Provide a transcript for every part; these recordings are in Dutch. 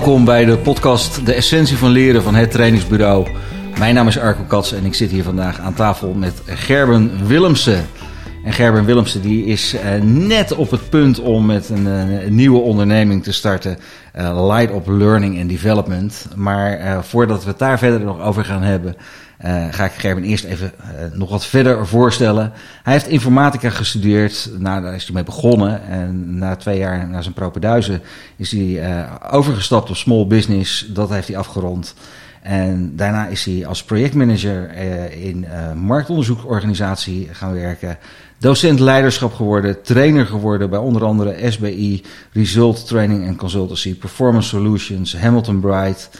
Welkom bij de podcast De Essentie van Leren van het Trainingsbureau. Mijn naam is Arco Kats en ik zit hier vandaag aan tafel met Gerben Willemsen. En Gerben Willemsen die is uh, net op het punt om met een, uh, nieuwe onderneming te starten. Uh, Light Up Learning and Development. Maar voordat we het daar verder nog over gaan hebben... ga ik Gerben eerst even nog wat verder voorstellen. Hij heeft informatica gestudeerd. Nou, daar is hij mee begonnen. En na twee jaar, na zijn propeduizen, is hij overgestapt op small business. Dat heeft hij afgerond. En daarna is hij als projectmanager in marktonderzoekorganisatie gaan werken docent leiderschap geworden, trainer geworden bij onder andere SBI, Result Training and Consultancy, Performance Solutions, Hamilton Bright.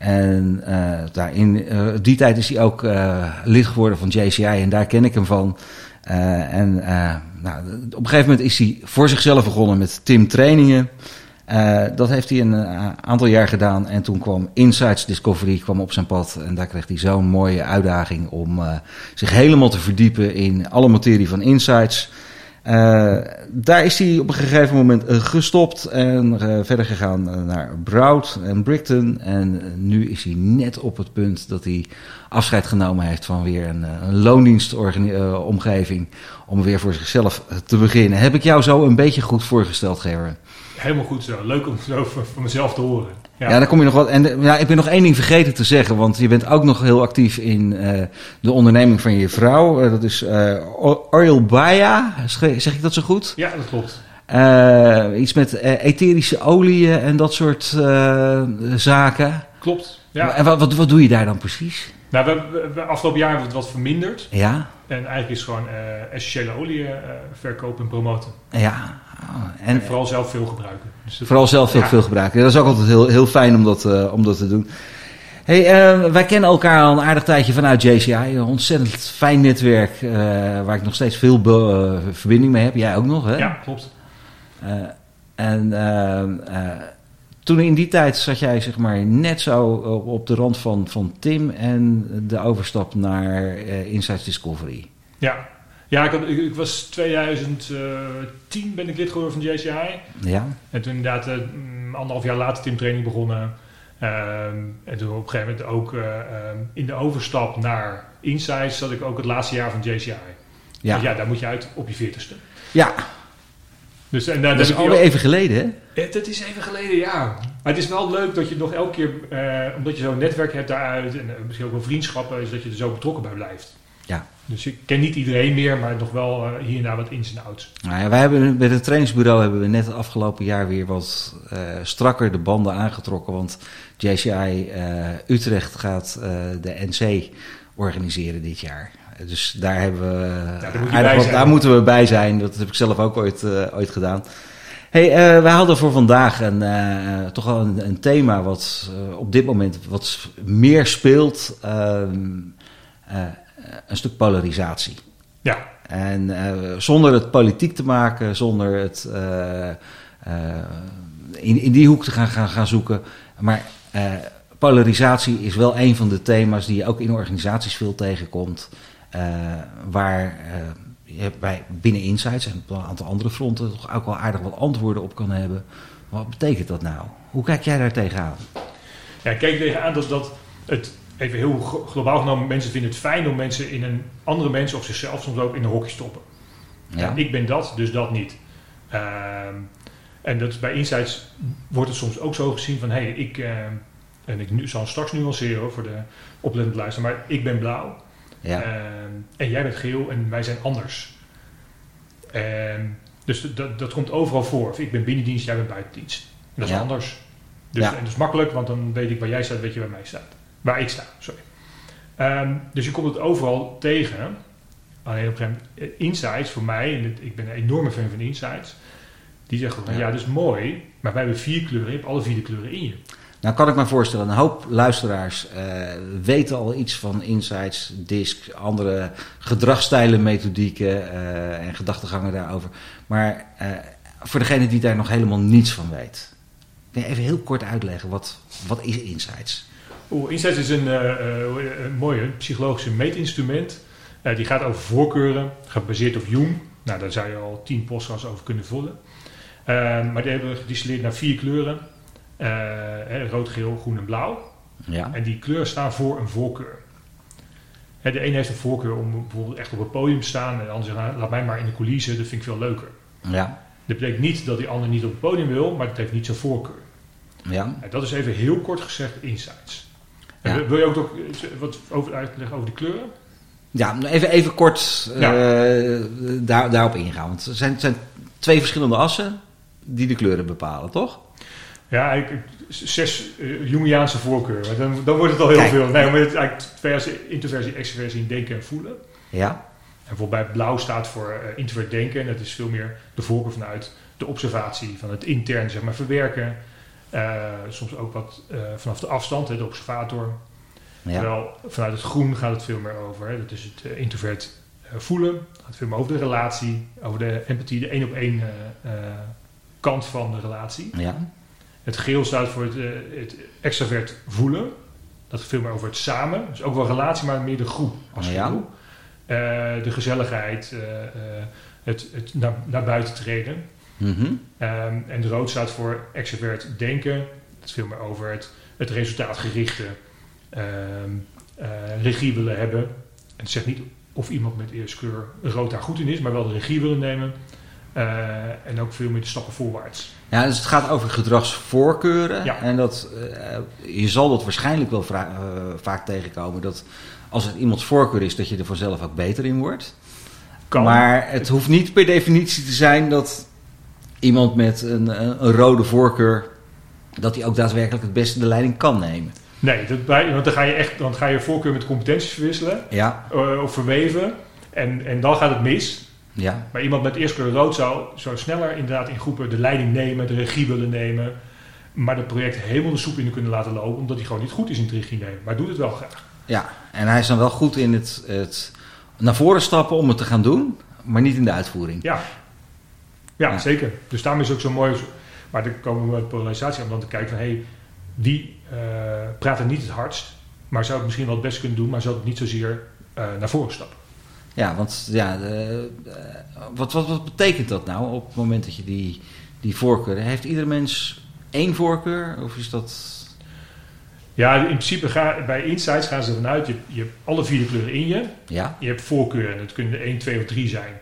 En uh, daar in uh, die tijd is hij ook uh, lid geworden van JCI en daar ken ik hem van. en nou, op een gegeven moment is hij voor zichzelf begonnen met Tim Trainingen. Dat heeft hij een aantal jaar gedaan en toen kwam Insights Discovery kwam op zijn pad. En daar kreeg hij zo'n mooie uitdaging om zich helemaal te verdiepen in alle materie van Insights. Daar is hij op een gegeven moment gestopt en verder gegaan naar Broud en Brighton. En nu is hij net op het punt dat hij afscheid genomen heeft van weer een, een loondienstomgeving om weer voor zichzelf te beginnen. Heb ik jou zo een beetje goed voorgesteld, Gerben? Helemaal goed zo. Leuk om zo van mezelf te horen. Ja, ja dan kom je nog wat. En ja, ik ben nog één ding vergeten te zeggen. Want je bent ook nog heel actief in uh, de onderneming van je vrouw. Uh, dat is uh, Oil Baya. Zeg ik dat zo goed? Ja, dat klopt. iets met etherische oliën en dat soort zaken. Klopt. Ja. En wat, wat, wat doe je daar dan precies? Nou, we, we, afgelopen jaar hebben we het wat verminderd. Ja. En eigenlijk is het gewoon essentiële olie verkopen en promoten. Ja, en, en, vooral zelf veel gebruiken. Dus vooral zelf veel, ja. veel gebruiken. Dat is ook altijd heel, heel fijn om dat, uh, om dat te doen. Hey, uh, wij kennen elkaar al een aardig tijdje vanuit JCI. Een ontzettend fijn netwerk uh, waar ik nog steeds veel verbinding mee heb. Jij ook nog, hè? Ja, klopt. en toen in die tijd zat jij zeg maar net zo op de rand van, van Tim en de overstap naar Insights Discovery. Ja, ja, ik, ik, ik, was 2010 ben ik lid geworden van JCI. Ja. En toen inderdaad uh, anderhalf jaar later teamtraining begonnen. Uh, en toen op een gegeven moment ook uh, in de overstap naar Insights zat ik ook het laatste jaar van JCI. Ja. Dus ja, daar moet je uit op je veertigste. Ja. Dus, en, dat is alweer even geleden, hè? Het, het, is even geleden, ja. Maar het is wel leuk dat je nog elke keer, omdat je zo'n netwerk hebt daaruit en misschien ook wel vriendschappen, is dat je er zo betrokken bij blijft. Ja. Dus ik ken niet iedereen meer, maar nog wel uh, hier en daar wat ins en outs. Nou ja, wij hebben met het trainingsbureau hebben we net het afgelopen jaar weer wat uh, strakker de banden aangetrokken. Want JCI uh, Utrecht gaat de NC organiseren dit jaar. Dus daar hebben we. Ja, daar, wat, daar moeten we bij zijn. Dat heb ik zelf ook ooit, ooit gedaan. Hey, uh, wij hadden voor vandaag een, uh, toch wel een, een, thema wat uh, op dit moment wat meer speelt. Ehm, een stuk polarisatie. Ja. En uh, zonder het politiek te maken, zonder het uh, in, in die hoek te gaan, gaan, gaan zoeken. Maar polarisatie is wel een van de thema's die je ook in organisaties veel tegenkomt. waar je bij binnen Insights en op een aantal andere fronten toch ook wel aardig wat antwoorden op kan hebben. Wat betekent dat nou? Hoe kijk jij daar tegenaan? Ja, kijk tegenaan dat, dat het even heel globaal genomen, mensen vinden het fijn om mensen in een andere mensen of zichzelf soms ook in een hokje stoppen. Ja. Ik ben dat, dus dat niet. Uh, en dat bij Insights wordt het soms ook zo gezien van hé, hey, ik, uh, en ik nu, zal straks nuanceren voor de oplettend luisteren, maar ik ben blauw. Ja. Uh, en jij bent geel en wij zijn anders. dus dat, dat komt overal voor. Of ik ben binnendienst, jij bent buitendienst. En dat is ja. anders. Dus, En dat is makkelijk, want dan weet ik waar jij staat, weet je waar mij staat. Waar ik sta, sorry. Um, dus je komt het overal tegen. Alleen op een gegeven moment, Insights voor mij, en ik ben een enorme fan van Insights, die zeggen van ja. ja, dat is mooi, maar wij hebben vier kleuren, je hebt alle vier de kleuren in je. Nou kan ik me voorstellen, een hoop luisteraars uh, weten al iets van Insights, DISC, andere gedragsstijlen, methodieken uh, en gedachtegangen daarover. Maar uh, voor degene die daar nog helemaal niets van weet, kun je even heel kort uitleggen, wat, wat is Insights? Oeh, Insights is een, uh, een mooie psychologische meetinstrument. Uh, die gaat over voorkeuren, gebaseerd op Jung. Nou, daar zou je al tien podcasts over kunnen vullen. Ehm, maar die hebben we gedistilleerd naar vier kleuren. Rood, geel, groen en blauw. Ja. En die kleuren staan voor een voorkeur. Hè, de een heeft een voorkeur om bijvoorbeeld echt op het podium te staan. En de ander zegt, nou, laat mij maar in de coulissen, dat vind ik veel leuker. Ja. Dat betekent niet dat die ander niet op het podium wil, maar het heeft niet zijn voorkeur. Ja. En dat is even heel kort gezegd insights. En wil je ook nog wat over, uitleggen over die kleuren? Ja, even, even kort eh, daar, daarop ingaan. Want er zijn, het zijn twee verschillende assen die de kleuren bepalen, toch? Ja, eigenlijk zes uh, Jungiaanse voorkeur. Maar dan, dan wordt het al heel Kijk. veel. Nee, maar het eigenlijk versie, introversie, extroversie, denken en voelen. Ja. En bijvoorbeeld bij blauw staat voor uh, introvert denken. En dat is veel meer de voorkeur vanuit de observatie, van het intern zeg maar, verwerken. Uh, soms ook wat uh, vanaf de afstand, hè, de observator. Ja. Terwijl vanuit het groen gaat het veel meer over. Hè, dat is het uh, introvert voelen. Het gaat veel meer over de relatie, over de empathie, de één op één kant van de relatie. Ja. Het geel staat voor het, het extravert voelen. Dat gaat veel meer over het samen. Dus ook wel relatie, maar meer de groep als Ja. geheel. de gezelligheid, het, het naar, naar buiten treden. Mhm. Um, en de rood staat voor extravert denken. Dat is veel meer over het, het resultaatgerichte, um, uh, regie willen hebben. En het zegt niet of iemand met eerste kleur rood daar goed in is, maar wel de regie willen nemen. Uh, en ook veel meer de stappen voorwaarts. Ja, dus het gaat over gedragsvoorkeuren. Ja. En dat, uh, je zal dat waarschijnlijk wel uh, vaak tegenkomen. Dat als het iemands voorkeur is, dat je er vanzelf ook beter in wordt. Kan. Maar het hoeft niet per definitie te zijn dat iemand met een, een, rode voorkeur, dat hij ook daadwerkelijk het beste de leiding kan nemen. Nee, dat bij, want dan ga je echt dan ga je voorkeur met competenties verwisselen Ja, uh, of verweven. En, en dan gaat het mis. ja, Maar iemand met eerste kleur rood zou, zou sneller inderdaad in groepen de leiding nemen, de regie willen nemen. Maar het project helemaal de soep in kunnen laten lopen, omdat hij gewoon niet goed is in het regie nemen. Maar doet het wel graag. ja. En hij is dan wel goed in het, het naar voren stappen om het te gaan doen, maar niet in de uitvoering. Ja. Ja, Ja. zeker. Dus daarom is het ook zo mooi. Maar dan komen we met polarisatie om dan te kijken van... hé, hey, wie uh, praat er niet het hardst... maar zou het misschien wel het best kunnen doen... maar zou het niet zozeer uh, naar voren stappen. Ja, want ja, de, uh, wat, wat, wat betekent dat nou op het moment dat je die, die voorkeur... Heeft ieder mens één voorkeur of is dat... Ja, in principe ga, bij Insights gaan ze vanuit... Je, je hebt alle vier de kleuren in je. Ja, Je hebt voorkeuren. Dat kunnen er één, twee of drie zijn.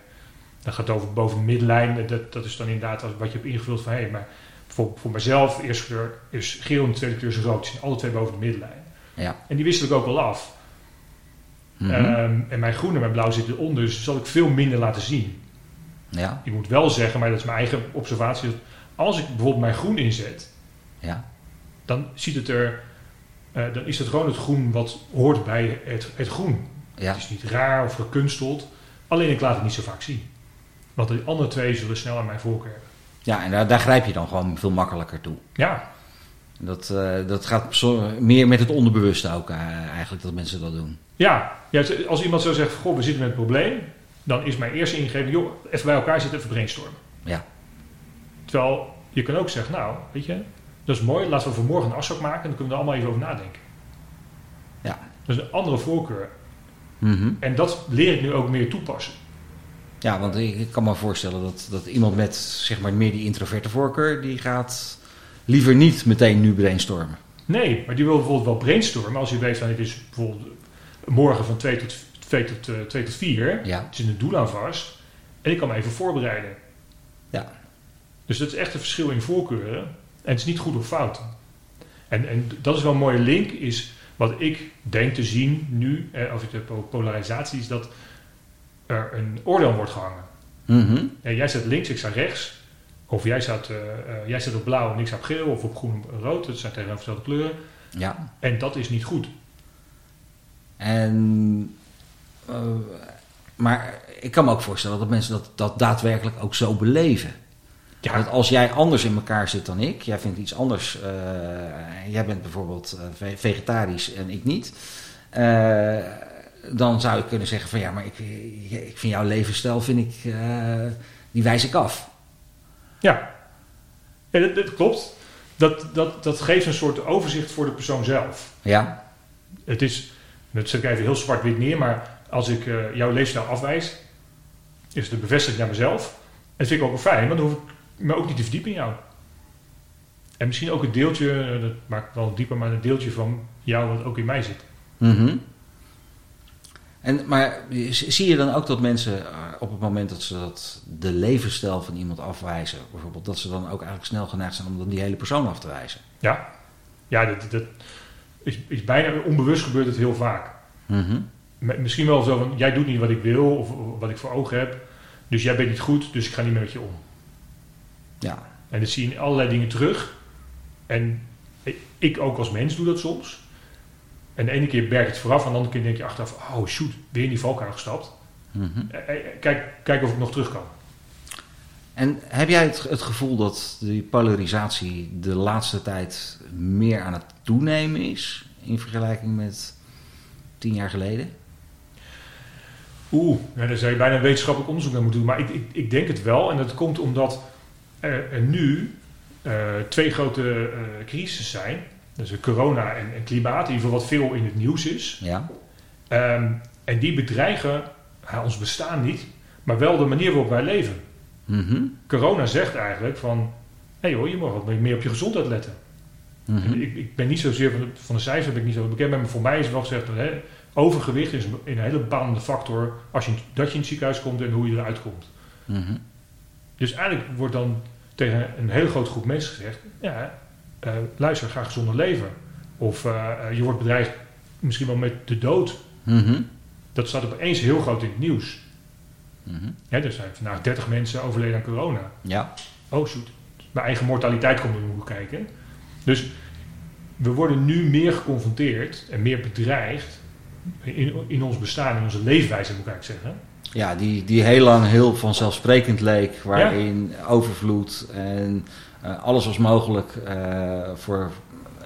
Dan gaat over boven de middenlijn. Dat, dat is dan inderdaad wat je hebt ingevuld van... hé, hey, maar voor, voor mezelf, de eerste kleur is geel en de tweede kleur is rood. Die zijn alle twee boven de middenlijn. ja. En die wissel ik ook wel af. Mhm. Um, en mijn groen en mijn blauw zitten eronder, dus zal ik veel minder laten zien. ja, Ik moet wel zeggen, maar dat is mijn eigen observatie, dat als ik bijvoorbeeld mijn groen inzet, ja, dan ziet het er, uh, dan is het gewoon het groen wat hoort bij het, het groen. ja. Het is niet raar of gekunsteld, alleen ik laat het niet zo vaak zien. Want de andere twee zullen sneller mijn voorkeur hebben. Ja, en daar, daar grijp je dan gewoon veel makkelijker toe. Ja, Dat, uh, dat gaat meer met het onderbewuste ook uh, eigenlijk, dat mensen dat doen. ja. ja, als iemand zo zegt, goh, we zitten met een probleem, dan is mijn eerste ingeving, joh, even bij elkaar zitten, even brainstormen. Ja. Terwijl je kan ook zeggen, nou, weet je, dat is mooi, laten we voor morgen een afspraak maken en dan kunnen we er allemaal even over nadenken. Ja. Dat is een andere voorkeur. Mhm. En dat leer ik nu ook meer toepassen. Ja, want ik, kan me voorstellen dat, dat iemand met zeg maar meer die introverte voorkeur, die gaat liever niet meteen nu brainstormen. Nee, maar die wil bijvoorbeeld wel brainstormen als je weet van het is bijvoorbeeld morgen van 2 tot, 2 tot, uh, 2 tot 4. Ja. Er zit een doel aan vast. En ik kan me even voorbereiden. Ja. Dus dat is echt een verschil in voorkeuren. En het is niet goed of fout. En, en dat is wel een mooie link, is wat ik denk te zien nu, eh, als ik de polarisatie, is dat er een oordeel wordt gehangen. Mhm. Jij staat links, ik sta rechts. Of jij staat, uh, uh, jij staat op blauw en ik sta op geel. Of op groen en rood. Dat zijn tegenovergestelde kleuren. Ja. En dat is niet goed. En, uh, maar ik kan me ook voorstellen dat mensen dat, dat daadwerkelijk ook zo beleven. Ja. Dat als jij anders in elkaar zit dan ik, jij vindt iets anders. Jij bent bijvoorbeeld vegetarisch en ik niet. Dan zou ik kunnen zeggen van ja, maar ik, ik vind jouw levensstijl, vind ik, uh, die wijs ik af. Ja, ja dat, dat, klopt. Dat, dat, dat geeft een soort overzicht voor de persoon zelf. Ja. Het is, dat zet ik even heel zwart-wit neer, maar als ik uh, jouw levensstijl afwijs, is het een bevestiging naar mezelf. En dat vind ik ook wel fijn, want dan hoef ik me ook niet te verdiepen in jou. En misschien ook het deeltje, eh, dat maakt wel dieper, maar een deeltje van jou wat ook in mij zit. Mhm. En, maar zie je dan ook dat mensen eh, op het moment dat ze dat de levensstijl van iemand afwijzen, bijvoorbeeld, dat ze dan ook eigenlijk snel geneigd zijn om dan die hele persoon af te wijzen? Ja, ja dat, dat is, is bijna onbewust gebeurt het heel vaak. Mhm. Misschien wel zo van, jij doet niet wat ik wil of wat ik voor ogen heb, dus jij bent niet goed, dus ik ga niet meer met je om. Ja. En dat zie je in allerlei dingen terug. En ik ook als mens doe dat soms. En de ene keer bergt het vooraf, en de andere keer denk je achteraf, oh shoot, weer in die valkuil gestapt. Eh, Kijk, kijk of ik nog terug kan. En heb jij het, het gevoel dat die polarisatie de laatste tijd meer aan het toenemen is in vergelijking met tien jaar geleden? Oeh, nou, daar zou je bijna een wetenschappelijk onderzoek naar moeten doen. Maar ik, ik, ik denk het wel. En dat komt omdat er, er nu twee grote eh crises zijn. Dus corona en, en klimaat, in ieder geval wat veel in het nieuws is. Ja. Ehm, en die bedreigen ja, ons bestaan niet, maar wel de manier waarop wij leven. Mhm. Corona zegt eigenlijk van... hé hey hoor, je mag wat meer op je gezondheid letten. Mhm. Ik, ik ben niet zozeer van de, van de cijfers, ben ik niet zo bekend. Maar voor mij is wel gezegd hè, overgewicht is een, een hele bepalende factor... Als je, dat je in het ziekenhuis komt en hoe je eruit komt. Mhm. Dus eigenlijk wordt dan tegen een hele grote groep mensen gezegd... ja, eh, luister, ga gezonder leven. Of eh, eh, je wordt bedreigd misschien wel met de dood. Mhm. Dat staat opeens heel groot in het nieuws. Hè, er zijn vandaag 30 mensen overleden aan corona. Ja. Oh, shoot. Mijn eigen mortaliteit komt er nu kijken. Dus we worden nu meer geconfronteerd en meer bedreigd in, in ons bestaan, in onze leefwijze, moet ik eigenlijk zeggen. Ja, die, die heel lang heel vanzelfsprekend leek, waarin overvloed en eh, alles was mogelijk eh, voor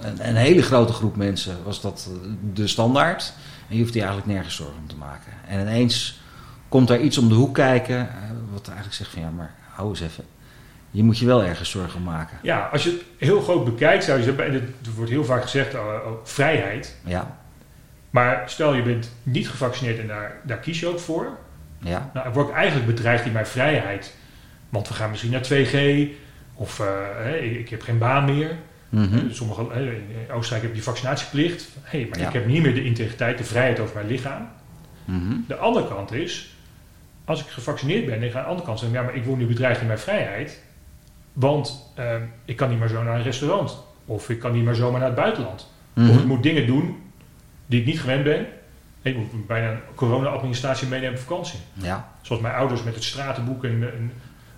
een, een hele grote groep mensen, was dat de standaard. En je hoeft die eigenlijk nergens zorgen om te maken. En ineens komt daar iets om de hoek kijken, eh, wat eigenlijk zegt van ja, maar hou eens even. Je moet je wel ergens zorgen om maken. Ja, als je het heel groot bekijkt, zou je zeggen, en er wordt heel vaak gezegd, oh, vrijheid. Ja, Maar stel je bent niet gevaccineerd en daar, daar kies je ook voor. ja, Nou, er wordt eigenlijk bedreigd in mijn vrijheid. Want we gaan misschien naar 2G. Of eh, ik, heb geen baan meer. mhm, Sommige, hè, in Oostenrijk heb je vaccinatieplicht. Hé, maar Ja. ik heb niet meer de integriteit, de vrijheid over mijn lichaam. mhm, De andere kant is, als ik gevaccineerd ben, dan ga ik aan de andere kant zeggen, ja, maar ik word nu bedreigd in mijn vrijheid. Want eh, ik kan niet meer zo naar een restaurant. Of ik kan niet meer zomaar naar het buitenland. Of ik mhm. moet dingen doen die ik niet gewend ben. Ik moet bijna een corona-administratie meenemen op vakantie. ja, Zoals mijn ouders met het stratenboek en, en,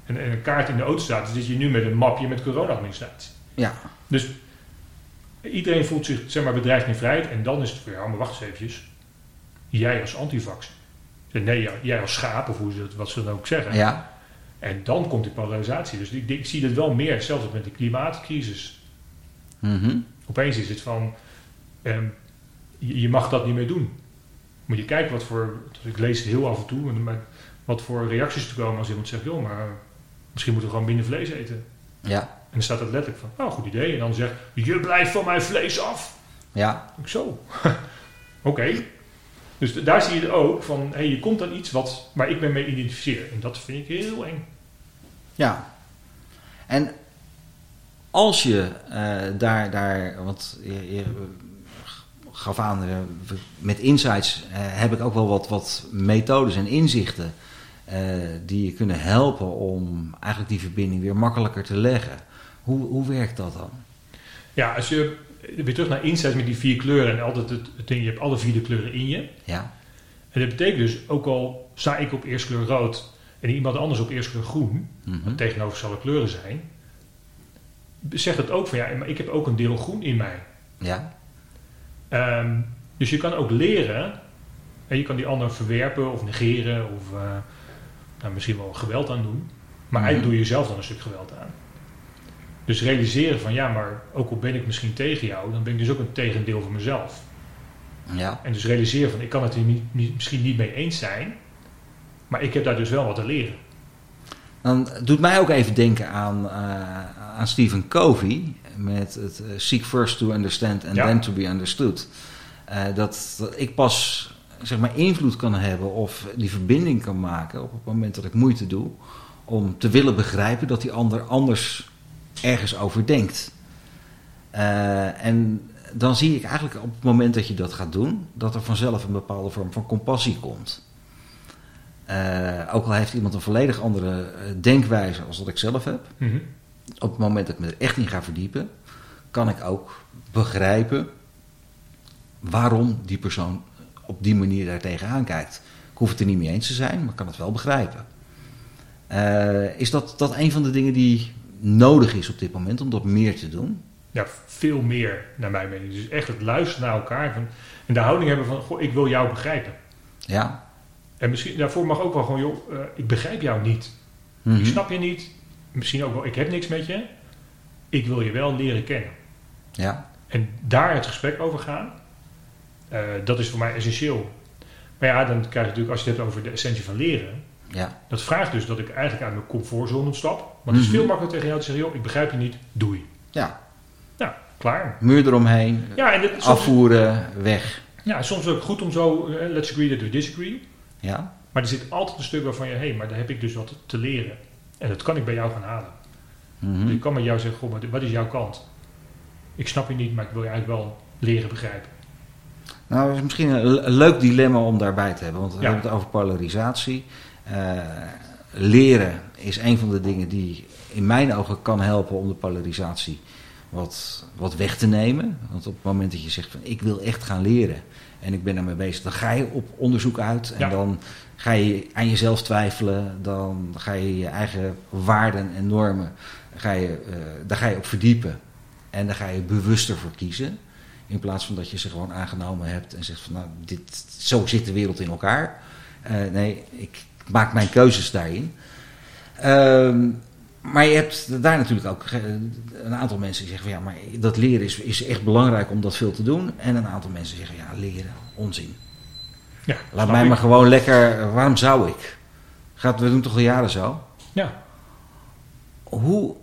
en, en een kaart in de auto staat, zit je nu met een mapje met corona-administratie. ja, Dus iedereen voelt zich zeg maar, bedreigd in vrijheid. En dan is het weer, ja, maar wacht eens eventjes. Jij als antivax. Nee, jij als schaap, of hoe ze dat, wat ze dan ook zeggen. ja, En dan komt die polarisatie. Dus ik, ik zie dit wel meer, zelfs met de klimaatcrisis. mhm, Opeens is het van, ehm, je, je mag dat niet meer doen. Moet je kijken wat voor, ik lees het heel af en toe, maar wat voor reacties er komen als iemand zegt, joh, maar misschien moeten we gewoon minder vlees eten. ja, En dan staat het letterlijk van, oh, goed idee. En dan zegt, je blijft van mijn vlees af. ja, Ik zo. Oké. Dus daar zie je het ook van, hey, je komt aan iets wat, waar ik me mee identificeer. En dat vind ik heel eng. Ja. En als je eh, daar, daar, want je, je gaf aan, eh, met insights eh, heb ik ook wel wat, wat methodes en inzichten eh, die je kunnen helpen om eigenlijk die verbinding weer makkelijker te leggen. Hoe, hoe werkt dat dan? Ja, als je weer terug naar insights met die vier kleuren en altijd het, het ding, je hebt alle vier de kleuren in je. Ja, En dat betekent dus, ook al sta ik op eerste kleur rood en iemand anders op eerste kleur groen, mhm, wat tegenovergestelde kleuren zijn, zegt het ook van ja, maar ik heb ook een deel groen in mij. ja, Ehm, dus je kan ook leren en je kan die ander verwerpen of negeren of eh, misschien wel geweld aan doen. Maar Mhm. eigenlijk doe je zelf dan een stuk geweld aan. Dus realiseren van ja, maar ook al ben ik misschien tegen jou, dan ben ik dus ook een tegendeel van mezelf. ja, En dus realiseren van ik kan het hier niet, niet- misschien niet mee eens zijn, maar ik heb daar dus wel wat te leren. Dan doet mij ook even denken aan, eh, aan Stephen Covey met het eh, seek first to understand and Ja. then to be understood. Eh, dat, dat ik pas zeg maar invloed kan hebben of die verbinding kan maken op het moment dat ik moeite doe om te willen begrijpen dat die ander anders ergens over denkt. Uh, en dan zie ik eigenlijk op het moment dat je dat gaat doen, dat er vanzelf een bepaalde vorm van compassie komt. Uh, ook al heeft iemand een volledig andere denkwijze als dat ik zelf heb. Mhm. Op het moment dat ik me er echt in ga verdiepen, kan ik ook begrijpen waarom die persoon op die manier daar tegenaan kijkt. Ik hoef het er niet mee eens te zijn, maar ik kan het wel begrijpen. Uh, is dat, dat een van de dingen die nodig is op dit moment om dat meer te doen? Ja, veel meer naar mijn mening. Dus echt het luisteren naar elkaar van, en de houding hebben van, goh, ik wil jou begrijpen. Ja. En misschien daarvoor mag ook wel gewoon, joh, uh, ik begrijp jou niet. Mhm. Ik snap je niet. Misschien ook wel, ik heb niks met je. Ik wil je wel leren kennen. Ja. En daar het gesprek over gaan, uh, dat is voor mij essentieel. Maar ja, dan krijg je natuurlijk, als je het hebt over de essentie van leren, Ja. dat vraagt dus dat ik eigenlijk uit mijn comfortzone stap. Maar het is Mhm. veel makkelijker tegen jou te zeggen, joh, ik begrijp je niet, doei. Ja. Nou, klaar. Muur eromheen, Ja, en dit, soms, afvoeren, weg. ja, soms ook goed om zo, eh, let's agree that we disagree. Ja. Maar er zit altijd een stuk waarvan je, hé, hey, maar daar heb ik dus wat te leren. En dat kan ik bij jou gaan halen. Mhm. Ik kan met jou zeggen, goh, maar wat is jouw kant? Ik snap je niet, maar ik wil je eigenlijk wel leren begrijpen. Nou, dat is misschien een, le- een leuk dilemma om daarbij te hebben. Want we Ja. hebben het over polarisatie. Eh, leren is een van de dingen die in mijn ogen kan helpen om de polarisatie wat, wat weg te nemen. Want op het moment dat je zegt van ik wil echt gaan leren en ik ben daarmee bezig, dan ga je op onderzoek uit en Ja. dan ga je aan jezelf twijfelen. Dan ga je je eigen waarden en normen, ga je, eh, daar ga je op verdiepen. En daar ga je bewuster voor kiezen. In plaats van dat je ze gewoon aangenomen hebt en zegt van nou, dit, zo zit de wereld in elkaar. Eh, nee, ik maak mijn keuzes daarin. Ehm, maar je hebt daar natuurlijk ook een aantal mensen die zeggen van ja, maar dat leren is, is echt belangrijk om dat veel te doen. En een aantal mensen zeggen ja, leren, onzin. Ja, Laat mij ik. maar gewoon lekker, waarom zou ik? Gaat, we doen toch al jaren zo? Ja, Hoe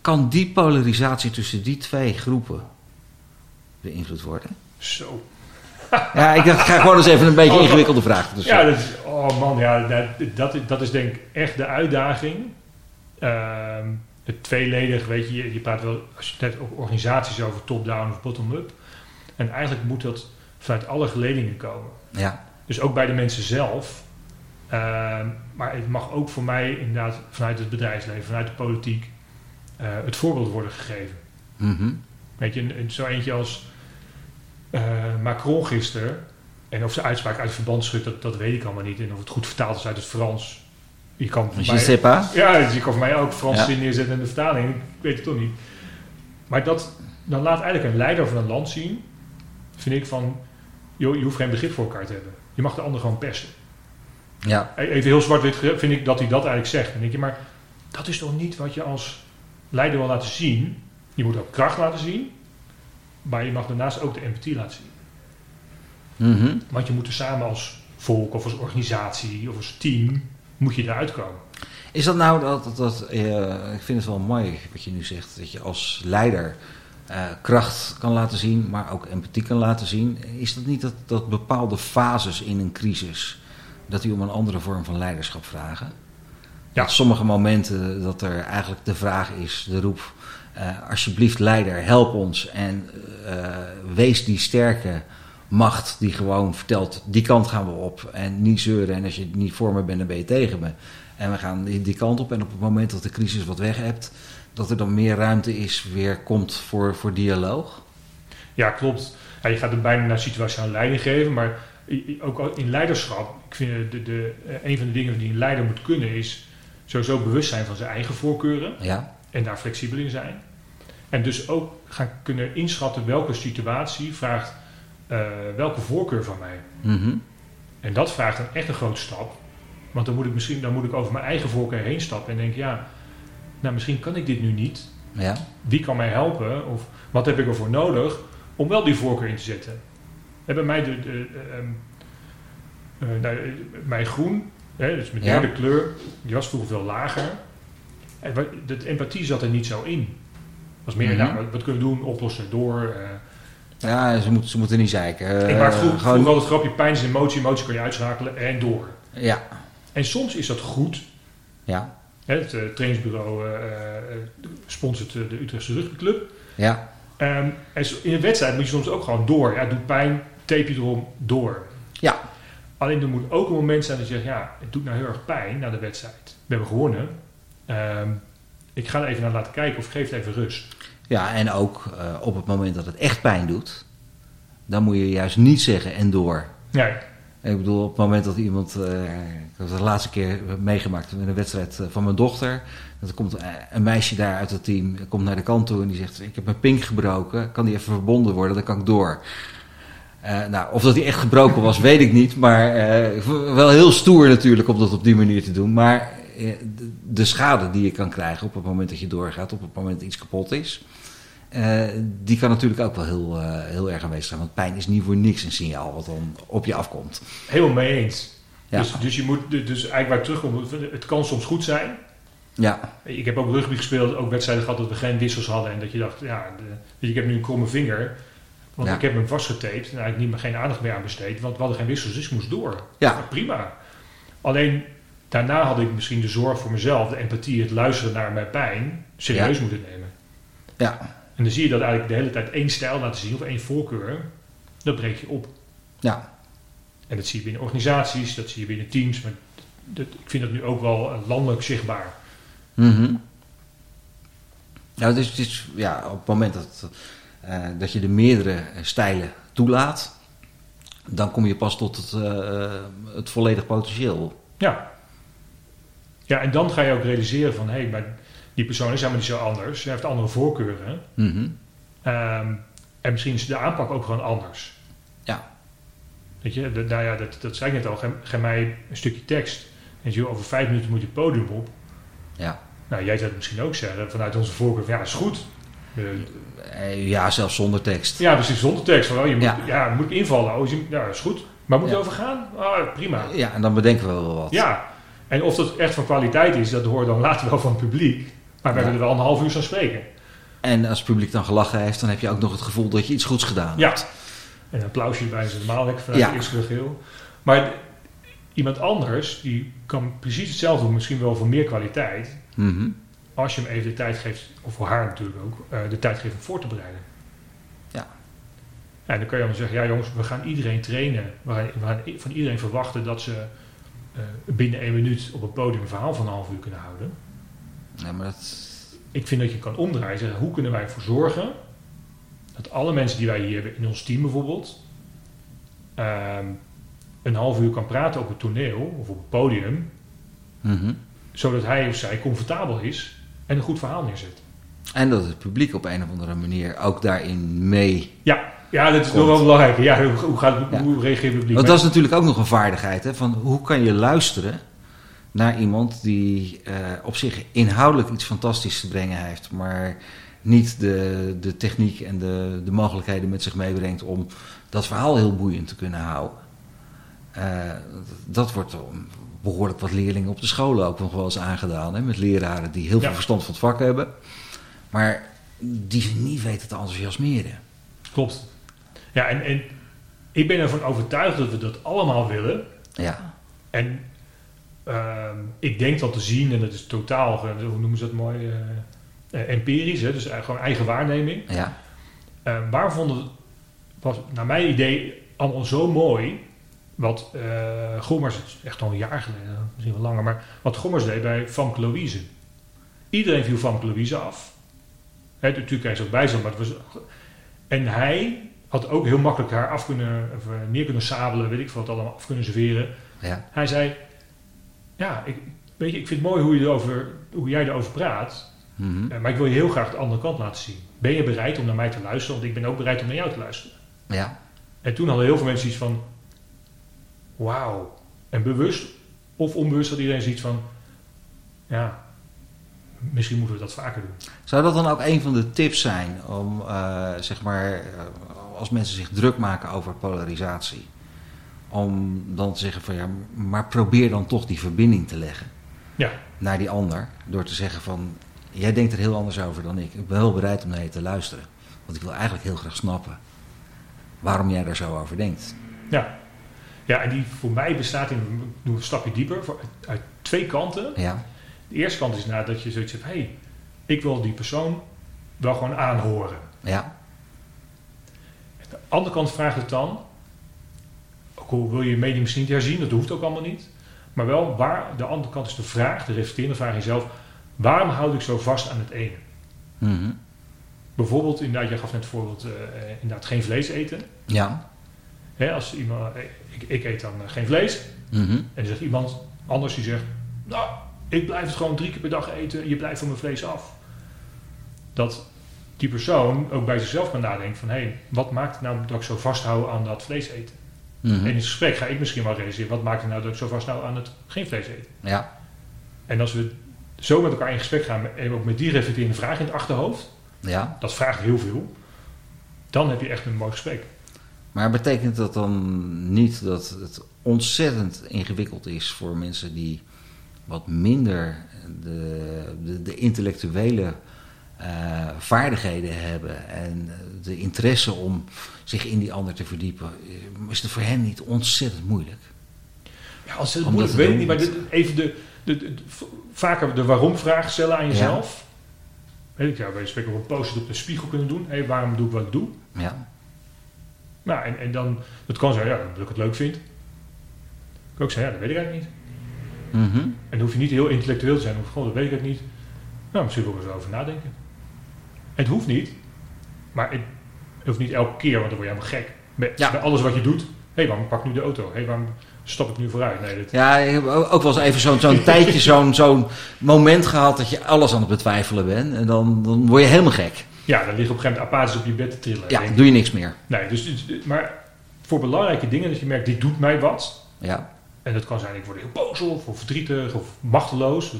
kan die polarisatie tussen die twee groepen beïnvloed worden? zo. Ja, ik dacht, ik ga gewoon eens even een beetje Oh, ingewikkelde vraag. Dus, Ja, dat is, oh man, ja, dat, dat, is- dat is denk ik echt de uitdaging. Ehm, het tweeledig, weet je, je, praat wel, als je het hebt over organisaties over top-down of bottom-up. En eigenlijk moet dat vanuit alle geledingen komen. ja. Dus ook bij de mensen zelf. Ehm, maar het mag ook voor mij inderdaad vanuit het bedrijfsleven, vanuit de politiek, eh, het voorbeeld worden gegeven. Mhm. Weet je, zo eentje als eh, Macron gisteren. En of zijn uitspraak uit verband schudt, dat, dat weet ik allemaal niet. En of het goed vertaald is uit het Frans. Je kan Je mij, sais pas? ja, dus je kan voor mij ook Frans Ja. zin neerzetten in de vertaling. Ik weet het toch niet. Maar dat, dan laat eigenlijk een leider van een land zien, vind ik van, joh, je hoeft geen begrip voor elkaar te hebben. Je mag de ander gewoon persen. Ja. Even heel zwart-wit vind ik dat hij dat eigenlijk zegt. Dan denk je, maar dat is toch niet wat je als leider wil laten zien? Je moet ook kracht laten zien, maar je mag daarnaast ook de empathie laten zien. Mhm. Want je moet er samen als volk of als organisatie of als team, moet je eruit komen. Is dat nou dat, dat, dat eh, ik vind het wel mooi wat je nu zegt, dat je als leider eh, kracht kan laten zien, maar ook empathie kan laten zien. Is dat niet dat, dat bepaalde fases in een crisis, dat die om een andere vorm van leiderschap vragen? Ja. Dat sommige momenten dat er eigenlijk de vraag is, de roep, eh, alsjeblieft leider, help ons en eh, wees die sterke macht die gewoon vertelt, die kant gaan we op en niet zeuren en als je niet voor me bent, dan ben je tegen me. En we gaan die, die kant op en op het moment dat de crisis wat weg hebt, dat er dan meer ruimte is, weer komt voor, voor dialoog. Ja, klopt. Ja, je gaat er bijna naar situationeel leiding geven, maar ook in leiderschap, ik vind de, de, eh, een van de dingen die een leider moet kunnen is sowieso bewust zijn van zijn eigen voorkeuren Ja, en daar flexibel in zijn. En dus ook gaan kunnen inschatten welke situatie vraagt eh, welke voorkeur van mij. Mhm. En dat vraagt een echt een grote stap. Want dan moet ik misschien dan moet ik over mijn eigen voorkeur heen stappen en denk, ja, nou misschien kan ik dit nu niet. ja, Wie kan mij helpen? Of wat heb ik ervoor nodig om wel die voorkeur in te zetten? En bij mij de, de, ehm, eh, nou, eh, mijn groen, hè, dus mijn Ja. derde kleur, die was vroeger veel lager. En de empathie zat er niet zo in. Was meer, Mhm. nou, wat, kunnen we doen? Oplossen door. eh. ja ze, moeten ze moeten niet zeiken. ik maak Eh, vroeger, gewoon- vroeger altijd grapje, pijn is een emotie, emotie kan je uitschakelen en door. Ja, En soms is dat goed. ja, het eh, trainingsbureau sponsort eh, de Utrechtse rugbyclub. ja, Ehm, en in een wedstrijd moet je soms ook gewoon door. Ja, het doet pijn, tape je erom, door. Ja. Alleen er moet ook een moment zijn dat je zegt, ja, het doet nou heel erg pijn na de wedstrijd. We hebben gewonnen. Ehm, ik ga er even naar laten kijken of geef het even rust. Ja, en ook uh, op het moment dat het echt pijn doet, dan moet je juist niet zeggen en door. Nee. Ik bedoel, op het moment dat iemand, uh, ik heb het de laatste keer meegemaakt in een wedstrijd van mijn dochter. Dat komt een meisje daar uit het team, komt naar de kant toe en die zegt: Ik heb mijn pink gebroken, kan die even verbonden worden, dan kan ik door. Uh, nou, of dat die echt gebroken was, weet ik niet. Maar uh, wel heel stoer natuurlijk om dat op die manier te doen. Maar de schade die je kan krijgen op het moment dat je doorgaat, op het moment dat iets kapot is, die kan natuurlijk ook wel heel, heel erg aanwezig zijn. Want pijn is niet voor niks een signaal wat dan op je afkomt. Helemaal mee eens. Ja. Dus, dus je moet, dus eigenlijk waar terugkomen, het kan soms goed zijn. Ja. Ik heb ook rugby gespeeld, ook wedstrijden gehad dat we geen wissels hadden. En dat je dacht, ja, de, ik heb nu een kromme vinger. Want ik heb hem vastgetaped en eigenlijk niet meer geen aandacht meer aan besteed. Want we hadden geen wissels, dus ik moest door. Ja. prima. Alleen daarna had ik misschien de zorg voor mezelf, de empathie, het luisteren naar mijn pijn, serieus moeten nemen. Ja. En dan zie je dat eigenlijk de hele tijd één stijl laten zien of één voorkeur, dat breek je op. Ja. En dat zie je binnen organisaties, dat zie je binnen teams, maar dat, ik vind dat nu ook wel landelijk zichtbaar. Mm Nou, het is, het is, ja, op het moment dat uh, dat je de meerdere stijlen toelaat, dan kom je pas tot het, uh, het volledig potentieel. Ja. Ja, en dan ga je ook realiseren van, hé, hey, maar die persoon is helemaal niet zo anders. Hij heeft andere voorkeuren. Mm -hmm. um, en misschien is de aanpak ook gewoon anders. Ja. Weet je, de, nou ja, dat, dat zei ik net al. Ga mij een stukje tekst. En je, over vijf minuten moet je het podium op. Ja. Nou, jij zou het misschien ook zeggen vanuit onze voorkeur. Van, ja, is goed. Uh, ja, zelfs zonder tekst. Ja, precies, zonder tekst. Van, oh, je moet, ja. ja moet invallen. Oh, ja, is goed. Maar moet ja. je overgaan? Ah, prima. Ja, en dan bedenken we wel wat. Ja, en of dat echt van kwaliteit is, dat hoort dan later wel van het publiek. Maar we hebben er wel een half uur zo spreken. En als het publiek dan gelachen heeft, dan heb je ook nog het gevoel dat je iets goeds gedaan ja. hebt. En een applausje bij is normaal lekker vanuit ja. het eerste geheel. Maar iemand anders, die kan precies hetzelfde doen, misschien wel voor meer kwaliteit. Mm -hmm als je hem even de tijd geeft, of voor haar natuurlijk ook, uh, de tijd geeft om voor te bereiden. Ja. En dan kan je dan zeggen, ja jongens, we gaan iedereen trainen. We gaan, we gaan van iedereen verwachten dat ze binnen één minuut op het podium een verhaal van een half uur kunnen houden. Ja, maar dat... Ik vind dat je kan omdraaien. Zeggen, hoe kunnen wij ervoor zorgen dat alle mensen die wij hier hebben, in ons team bijvoorbeeld, uh, een half uur kan praten op het toneel of op het podium. Mm -hmm. Zodat hij of zij comfortabel is en een goed verhaal neerzet. En dat het publiek op een of andere manier ook daarin mee. Ja, ja dat is nog wel belangrijk. Ja, hoe, hoe, gaat het, hoe reageert het publiek? Want dat is natuurlijk ook nog een vaardigheid. Hè, van hoe kan je luisteren naar iemand die uh, op zich inhoudelijk iets fantastisch te brengen heeft, maar niet de, de techniek en de, de mogelijkheden met zich meebrengt om dat verhaal heel boeiend te kunnen houden. Uh, dat wordt behoorlijk wat leerlingen op de scholen ook nog wel eens aangedaan. Hè, met leraren die heel veel verstand van het vak hebben. Maar die ze niet weten te enthousiasmeren. Klopt. Ja, en, en ik ben ervan overtuigd dat we dat allemaal willen. Ja. En uh, ik denk dat te zien, en dat is totaal, hoe noemen ze dat mooi, uh, empirisch, hè, dus gewoon eigen waarneming. Ja. Uh, waar vonden, was naar mijn idee allemaal zo mooi, wat Gommers, echt al een jaar geleden, misschien wel langer, maar wat Gommers deed bij Famke Louise. Iedereen viel Famke Louise af. He, natuurlijk hij is ook bij maar het was... En hij had ook heel makkelijk haar af kunnen, of neer kunnen sabelen, weet ik wat allemaal, af kunnen serveren. Ja. Hij zei, ja, ik, weet je, ik vind het mooi hoe, je erover, hoe jij erover praat, mm -hmm. uh, maar ik wil je heel graag de andere kant laten zien. Ben je bereid om naar mij te luisteren? Want ik ben ook bereid om naar jou te luisteren. Ja. En toen hadden heel veel mensen iets van, wauw. En bewust of onbewust had iedereen zoiets van, ja, misschien moeten we dat vaker doen. Zou dat dan ook een van de tips zijn om, uh, zeg maar, uh, als mensen zich druk maken over polarisatie, om dan te zeggen van ja, maar probeer dan toch die verbinding te leggen ja. naar die ander, door te zeggen van, jij denkt er heel anders over dan ik. Ik ben heel bereid om naar je te luisteren, want ik wil eigenlijk heel graag snappen waarom jij daar zo over denkt. Ja. Ja, en die voor mij bestaat in, doe een stapje dieper, voor, uit, uit, twee kanten. Ja. De eerste kant is nadat je zoiets hebt, hé, hey, ik wil die persoon wel gewoon aanhoren. Ja. De andere kant vraagt het dan, ook hoe wil je je mening misschien niet herzien, dat hoeft ook allemaal niet. Maar wel, waar, de andere kant is de vraag, de reflecterende vraag in jezelf, waarom houd ik zo vast aan het ene? Mhm. Bijvoorbeeld, inderdaad, jij gaf net het voorbeeld, eh, inderdaad geen vlees eten. Ja. Hè, als iemand, eh, ik, ik eet dan eh, geen vlees. Mhm. En dan zegt iemand anders die zegt, nou, ik blijf het gewoon drie keer per dag eten, je blijft van mijn vlees af. Dat die persoon ook bij zichzelf kan nadenken van, hé, hey, wat maakt het nou dat ik zo vasthoud aan dat vlees eten? Mhm. En in het gesprek ga ik misschien wel realiseren, wat maakt het nou dat ik zo vasthoud aan het geen vlees eten? Ja. En als we zo met elkaar in gesprek gaan, en ook met die reflecterende vraag in het achterhoofd, Ja. dat vraagt heel veel, dan heb je echt een mooi gesprek. Maar betekent dat dan niet dat het ontzettend ingewikkeld is voor mensen die wat minder de, de, de intellectuele eh, vaardigheden hebben en de interesse om zich in die ander te verdiepen? eh, Is het voor hen niet ontzettend moeilijk? Ja, ontzettend Omdat moeilijk, het weet ik niet, maar dit- even de, de, de- de- vaker de waarom-vraag stellen aan jezelf. Weet ik, ja, bij spreken op een post op de spiegel kunnen doen. Hé, waarom doe ik wat ik doe? Ja. Nou, en, en dan, het kan zijn, ja, dat ik het leuk vind. Ik kan ook zeggen, ja, dat weet ik eigenlijk niet. Mhm. En dan hoef je niet heel intellectueel te zijn. Of gewoon, dat weet ik het niet. Nou, misschien wil ik er eens over nadenken. Het hoeft niet. Maar het hoeft niet elke keer, want dan word je helemaal gek. Ja. bij alles wat je doet. Hé, waarom pak ik nu de auto? Hé, waarom stap ik nu vooruit? Nee, dat, Ja, ik heb ook wel eens even zo'n zo'n tijdje, zo'n zo'n moment gehad dat je alles aan het betwijfelen bent. En dan, dan word je helemaal gek. ja, dan lig je op een gegeven moment apathisch op je bed te trillen. Ja, dan doe je niks meer. Nee, dus, dus- maar voor belangrijke dingen dat je merkt, dit doet mij wat. Ja. En dat kan zijn, ik word heel boos of, of verdrietig of machteloos. Hé,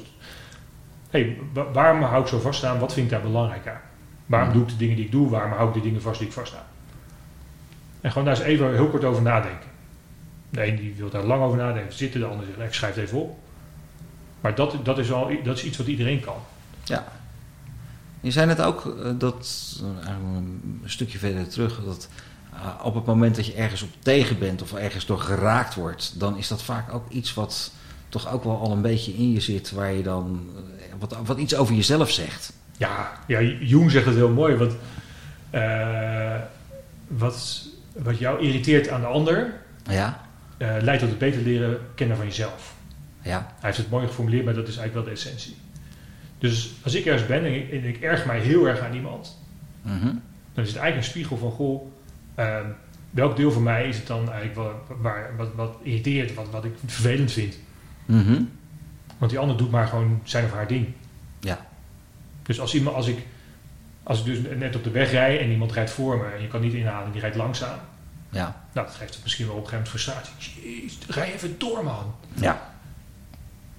hey, wa- waarom hou ik zo vast aan? Wat vind ik daar belangrijk aan? Waarom doe ik de dingen die ik doe? Waarom hou ik de dingen vast die ik vasthoud? En gewoon daar eens even heel kort over nadenken. De een die wil daar lang over nadenken, zitten, de ander zegt, "Nee, ik schrijf het even op. Maar dat, dat, is al, dat is iets wat iedereen kan. Je zei net ook eh, dat, eh, eigenlijk een stukje verder terug, dat eh, op het moment dat je ergens op tegen bent of ergens door geraakt wordt, dan is dat vaak ook iets wat toch ook wel al een beetje in je zit, waar je dan wat, wat iets over jezelf zegt. Ja, ja, Jung zegt het heel mooi. Wat, eh, wat, wat jou irriteert aan de ander, Ja, eh, leidt tot het beter leren kennen van jezelf. ja, Hij heeft het mooi geformuleerd, maar dat is eigenlijk wel de essentie. Dus als ik ergens ben en ik, en ik erg mij heel erg aan iemand, mhm, dan is het eigenlijk een spiegel van, goh, ehm, welk deel van mij is het dan eigenlijk wat, waar, wat, wat irriteert, wat, wat ik vervelend vind. mhm, Want die ander doet maar gewoon zijn of haar ding. Dus als, iemand, als, ik, als ik dus net op de weg rijd en iemand rijdt voor me en je kan niet inhalen en die rijdt langzaam, ja, nou, dat geeft misschien wel op een gegeven moment frustratie. Jeez, rij even door, man. ja,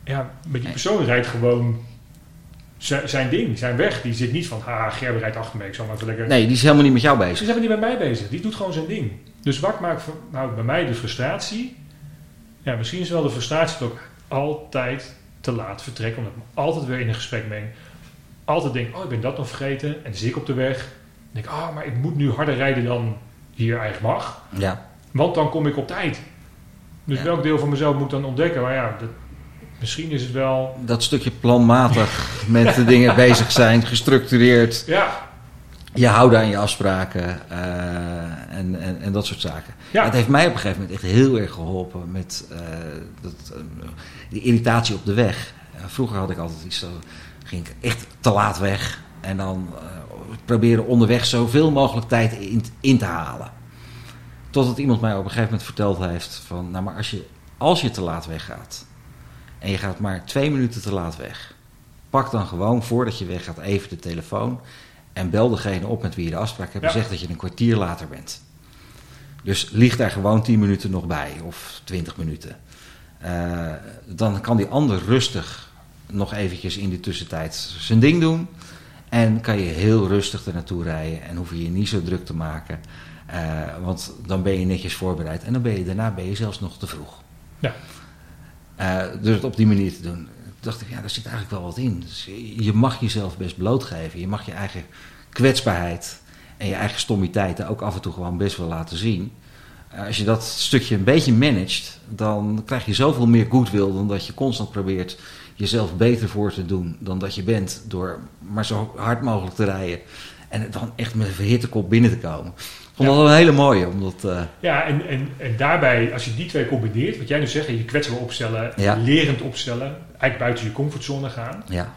Ja, maar die persoon rijdt gewoon zijn, ding, zijn weg. Die zit niet van, haha, Gerber rijdt achter me, ik zal maar even lekker... Nee, die is helemaal niet met jou bezig. zijn niet met mij bezig, die doet gewoon zijn ding. Dus wat maakt nou, bij mij de frustratie? Ja, misschien is wel de frustratie dat ik altijd te laat vertrek, omdat ik me altijd weer in een gesprek ben. Altijd denk, oh, ik ben dat nog vergeten. En dan ik op de weg. Dan denk ik, ah, maar ik moet nu harder rijden dan hier eigenlijk mag. Ja, Want dan kom ik op tijd. Dus Ja. welk deel van mezelf moet ik dan ontdekken? Maar ja, dat, misschien is het wel... dat stukje planmatig met de dingen bezig zijn, gestructureerd, Ja, je houden aan je afspraken eh, en, en, en dat soort zaken. ja. Het heeft mij op een gegeven moment echt heel erg geholpen met eh, dat, eh, die irritatie op de weg. Vroeger had ik altijd iets, zo ging ik echt te laat weg en dan eh, proberen onderweg zoveel mogelijk tijd in, in te halen. Totdat iemand mij op een gegeven moment verteld heeft van, nou maar als je, als je te laat weggaat en je gaat maar twee minuten te laat weg, pak dan gewoon voordat je weggaat even de telefoon en bel degene op met wie je de afspraak hebt en zeg dat je een kwartier later bent. Dus ligt daar gewoon 10 minuten nog bij, of 20 minuten. Eh, dan kan die ander rustig nog eventjes in de tussentijd zijn ding doen. En kan je heel rustig er naartoe rijden en hoef je je niet zo druk te maken. Eh, want dan ben je netjes voorbereid en dan ben je daarna ben je zelfs nog te vroeg. Ja. Eh, dus het op die manier te doen. dacht ik, ja, daar zit eigenlijk wel wat in. Dus je- mag jezelf best blootgeven. Je mag je eigen kwetsbaarheid en je eigen stommiteiten ook af en toe gewoon best wel laten zien. Eh, Als je dat stukje een beetje managt, dan krijg je zoveel meer goodwill dan dat je constant probeert jezelf beter voor te doen dan dat je bent door maar zo hard mogelijk te rijden en dan echt met een verhitte kop binnen te komen. vond dat een hele mooie. Omdat, uh... Ja, en, en, en daarbij, als je die twee combineert, wat jij nu zegt, je kwetsbaar opstellen, Ja. lerend opstellen, eigenlijk buiten je comfortzone gaan. ja,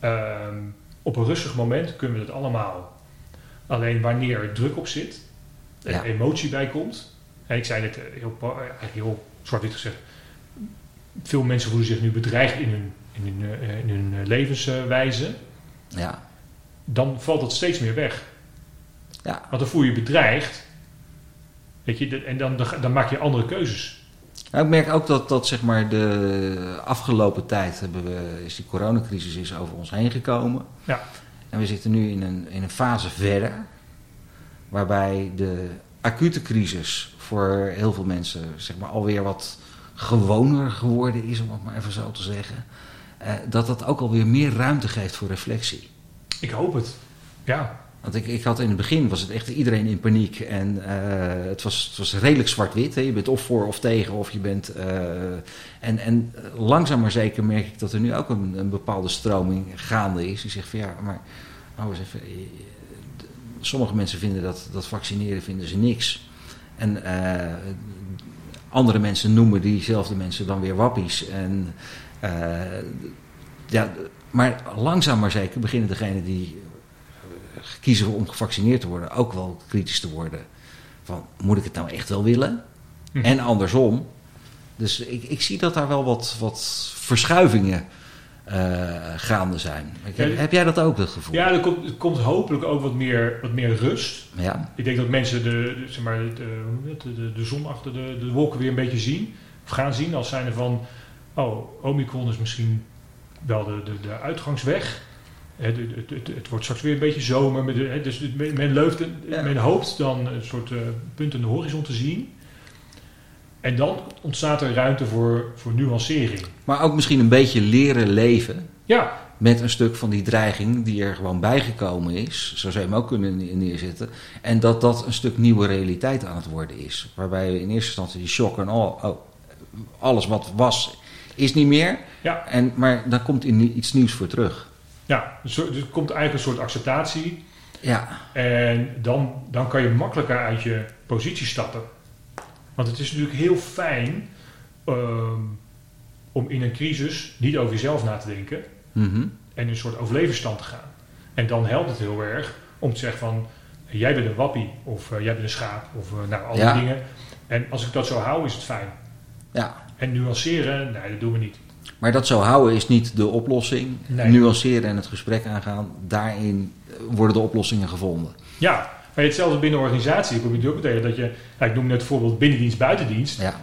Ehm, op een rustig moment kunnen we dat allemaal. Alleen wanneer er druk op zit, en Ja. emotie bij komt. En ik zei net eh, heel, eh, eigenlijk heel zwart-wit gezegd. Veel mensen voelen zich nu bedreigd in hun, in hun, eh, in hun eh, levenswijze. ja, Dan valt dat steeds meer weg. ja. Want dan voel je je bedreigd. Weet je, en dan, dan, dan maak je andere keuzes. Nou, ik merk ook dat, dat zeg maar de afgelopen tijd hebben we, is die coronacrisis is over ons heen gekomen. Ja. En we zitten nu in een, in een fase verder, waarbij de acute crisis voor heel veel mensen zeg maar alweer wat gewoner geworden is, om het maar even zo te zeggen. Eh, dat dat ook alweer meer ruimte geeft voor reflectie. Ik hoop het. Ja, Want ik, ik had in het begin was het echt iedereen in paniek. En eh, het, was, het was redelijk zwart-wit. Je bent of voor of tegen. Of je bent, eh, en, en langzaam maar zeker merk ik dat er nu ook een, een bepaalde stroming gaande is. Die zegt van ja, maar hou eens even. Sommige mensen vinden dat, dat vaccineren vinden ze niks. En andere mensen noemen diezelfde mensen dan weer wappies. En, eh, ja, maar langzaam maar zeker beginnen degenen die eh, kiezen om gevaccineerd te worden ook wel kritisch te worden. Van, moet ik het nou echt wel willen? Hm. En andersom. Dus ik, ik zie dat daar wel wat, wat verschuivingen gaande zijn. Ja, heb jij dat ook, het gevoel? ja er, komt, er komt hopelijk ook wat meer, wat meer rust. Ja, Ik denk dat mensen de, de- zeg maar, de, dat, de, de, de zon achter de, de wolken weer een beetje zien. Of gaan zien als zijnde van... Oh, Omicron is misschien wel de, de, de uitgangsweg. De- het, het, het wordt straks weer een beetje zomer. Dus het- men, leuft, men hoopt dan een soort eh, punt in de horizon te zien. En dan ontstaat er ruimte voor, voor nuancering. maar ook misschien een beetje leren leven Ja, met een stuk van die dreiging die er gewoon bijgekomen is. Zo zou je hem ook kunnen ne- neerzetten. En dat dat een stuk nieuwe realiteit aan het worden is. Waarbij we in eerste instantie die shock en oh, oh, alles wat was, is niet meer. Ja. En, maar dan komt nie- iets nieuws voor terug. ja dus er komt eigenlijk een soort acceptatie. Ja, En dan, dan kan je makkelijker uit je positie stappen. Want het is natuurlijk heel fijn ehm, om in een crisis niet over jezelf na te denken mhm. en in een soort overlevingsstand te gaan. En dan helpt het heel erg om te zeggen van jij bent een wappie of eh, jij bent een schaap of eh, nou alle Ja. dingen. En als ik dat zo hou is het fijn. ja. En nuanceren, nee dat doen we niet. Maar dat zo houden is niet de oplossing. Nee. Nuanceren en het gesprek aangaan, daarin worden de oplossingen gevonden. Ja, maar hetzelfde binnen een organisatie probeer je ook meteen dat je, ik noem net bijvoorbeeld binnendienst, buitendienst. Ja,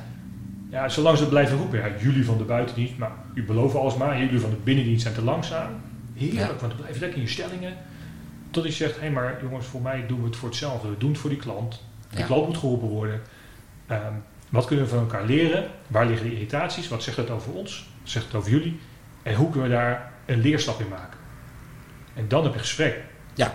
Ja, zolang ze blijven roepen, ja, jullie van de buitendienst, maar u beloven alles maar, jullie van de binnendienst zijn te langzaam. Heerlijk, Ja. want blijf lekker in je stellingen. Tot je zegt, hé maar jongens, voor mij doen we het voor hetzelfde. We doen het voor die klant. Die Ja. klant moet geholpen worden. Ehm, wat kunnen we van elkaar leren? Waar liggen de irritaties? Wat zegt het over ons? Wat zegt het over jullie? En hoe kunnen we daar een leerstap in maken? En dan heb je gesprek. ja,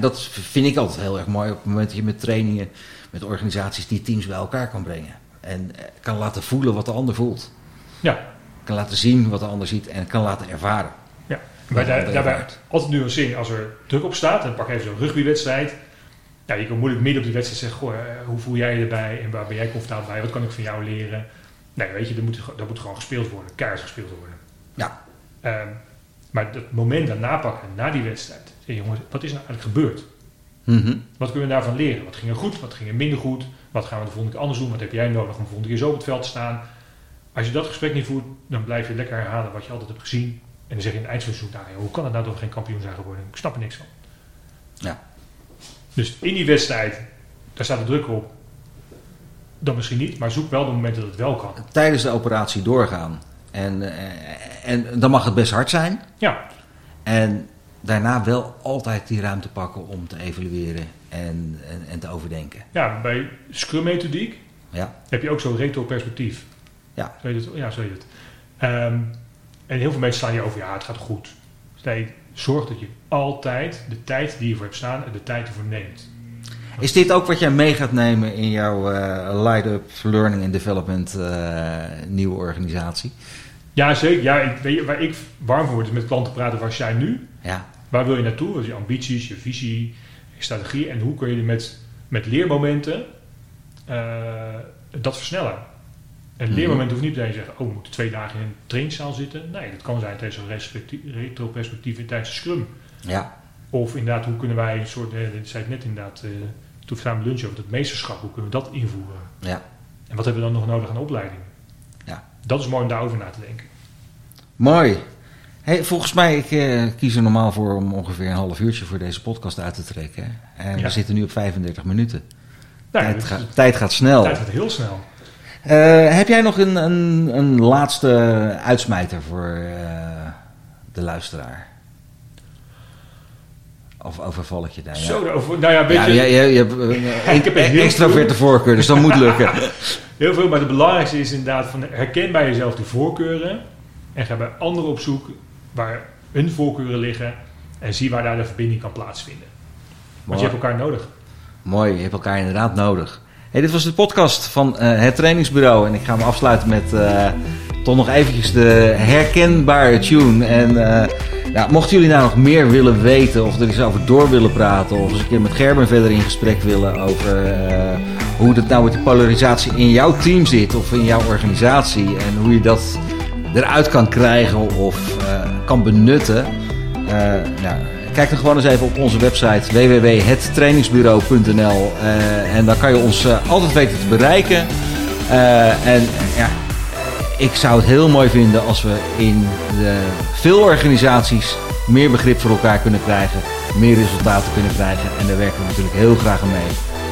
dat vind ik altijd heel erg mooi op het moment dat je met trainingen, met organisaties die teams bij elkaar kan brengen. En eh, kan laten voelen wat de ander voelt. Ja, Kan laten zien wat de ander ziet en kan laten ervaren. Ja, maar daar, daarbij altijd nuancering. Als er druk op staat, en pak even zo'n rugbywedstrijd. Ja, je kan moeilijk midden op die wedstrijd zeggen, goh, eh, hoe voel jij je erbij en waar ben jij comfortabel bij? Wat kan ik van jou leren? Nee, weet je, dat moet, dat moet gewoon gespeeld worden, keihard gespeeld worden. Ja. Ehm, maar dat moment daarna pakken, na die wedstrijd. Jongens, wat is nou eigenlijk gebeurd? Mhm. Wat kunnen we daarvan leren? Wat ging er goed? Wat ging er minder goed? Wat gaan we de volgende keer anders doen? Wat heb jij nodig om de volgende keer zo op het veld te staan? Als je dat gesprek niet voert, dan blijf je lekker herhalen wat je altijd hebt gezien. En dan zeg je in het eindseizoen, nou, hoe kan het nou dat we geen kampioen zijn geworden? Ik snap er niks van. Ja. Dus in die wedstrijd, daar staat de druk op. Dan misschien niet, maar zoek wel de momenten dat het wel kan. Tijdens de operatie doorgaan. En, eh, en dan mag het best hard zijn. Ja, En daarna wel altijd die ruimte pakken om te evalueren en, en, en te overdenken. ja bij Scrum methodiek Ja, heb je ook zo'n retro-perspectief. Ja. Zo heet het, ja, zo heet het. Ehm, en heel veel mensen slaan je over, ja, het gaat goed. Dus nee, zorg dat je altijd de tijd die je voor hebt staan en de tijd ervoor neemt. Is dit ook wat jij mee gaat nemen in jouw eh Light Up Learning and Development eh, nieuwe organisatie? Ja, zeker. Ja, ik, weet je, waar ik warm voor word is met klanten praten, waar je nu? Ja, Waar wil je naartoe? Wat is je ambities, je visie, je strategie en hoe kun je met, met leermomenten dat versnellen. En Mhm. leermoment hoeft niet meteen te zeggen, oh, we moeten twee dagen in een trainingszaal zitten. Nee, dat kan zijn tijdens een retro-perspectief in tijdens een scrum. Ja. Of inderdaad, hoe kunnen wij een soort, eh, dat zei ik net inderdaad, eh, toen we samen lunchen over het meesterschap, hoe kunnen we dat invoeren? Ja. En wat hebben we dan nog nodig aan opleiding? Dat is mooi om daarover na te denken. Mooi. Hey, volgens mij, ik eh, kies er normaal voor om ongeveer een half uurtje voor deze podcast uit te trekken. hè. En Ja. we zitten nu op 35 minuten. Nou, tijd, ga- tijd gaat snel. tijd gaat heel snel. Eh, heb jij nog een, een, een laatste uitsmijter voor eh, de luisteraar? Of overval ik je daar? Ja. Zo, over, nou ja, weet Ja, je, je hebt eh, Ik heb een extraverte voorkeur, dus dat moet lukken. heel veel, maar het belangrijkste is inderdaad van herken bij jezelf de voorkeuren en ga bij anderen op zoek waar hun voorkeuren liggen en zie waar daar de verbinding kan plaatsvinden. Want je hebt elkaar nodig. Mooi, je hebt elkaar inderdaad nodig. Hey, dit was de podcast van eh, het trainingsbureau. En ik ga hem afsluiten met eh, toch nog eventjes de herkenbare tune. En eh, ja, mochten jullie nou nog meer willen weten of er eens over door willen praten... of eens een keer met Gerben verder in gesprek willen over hoe het nou met de polarisatie in jouw team zit... of in jouw organisatie en hoe je dat eruit kan krijgen of eh, kan benutten... Eh, nou, kijk dan gewoon eens even op onze website www.hettrainingsbureau.nl eh, en dan kan je ons altijd weten te bereiken. En ja, ik zou het heel mooi vinden als we in de veel organisaties meer begrip voor elkaar kunnen krijgen, meer resultaten kunnen krijgen en daar werken we natuurlijk heel graag aan mee.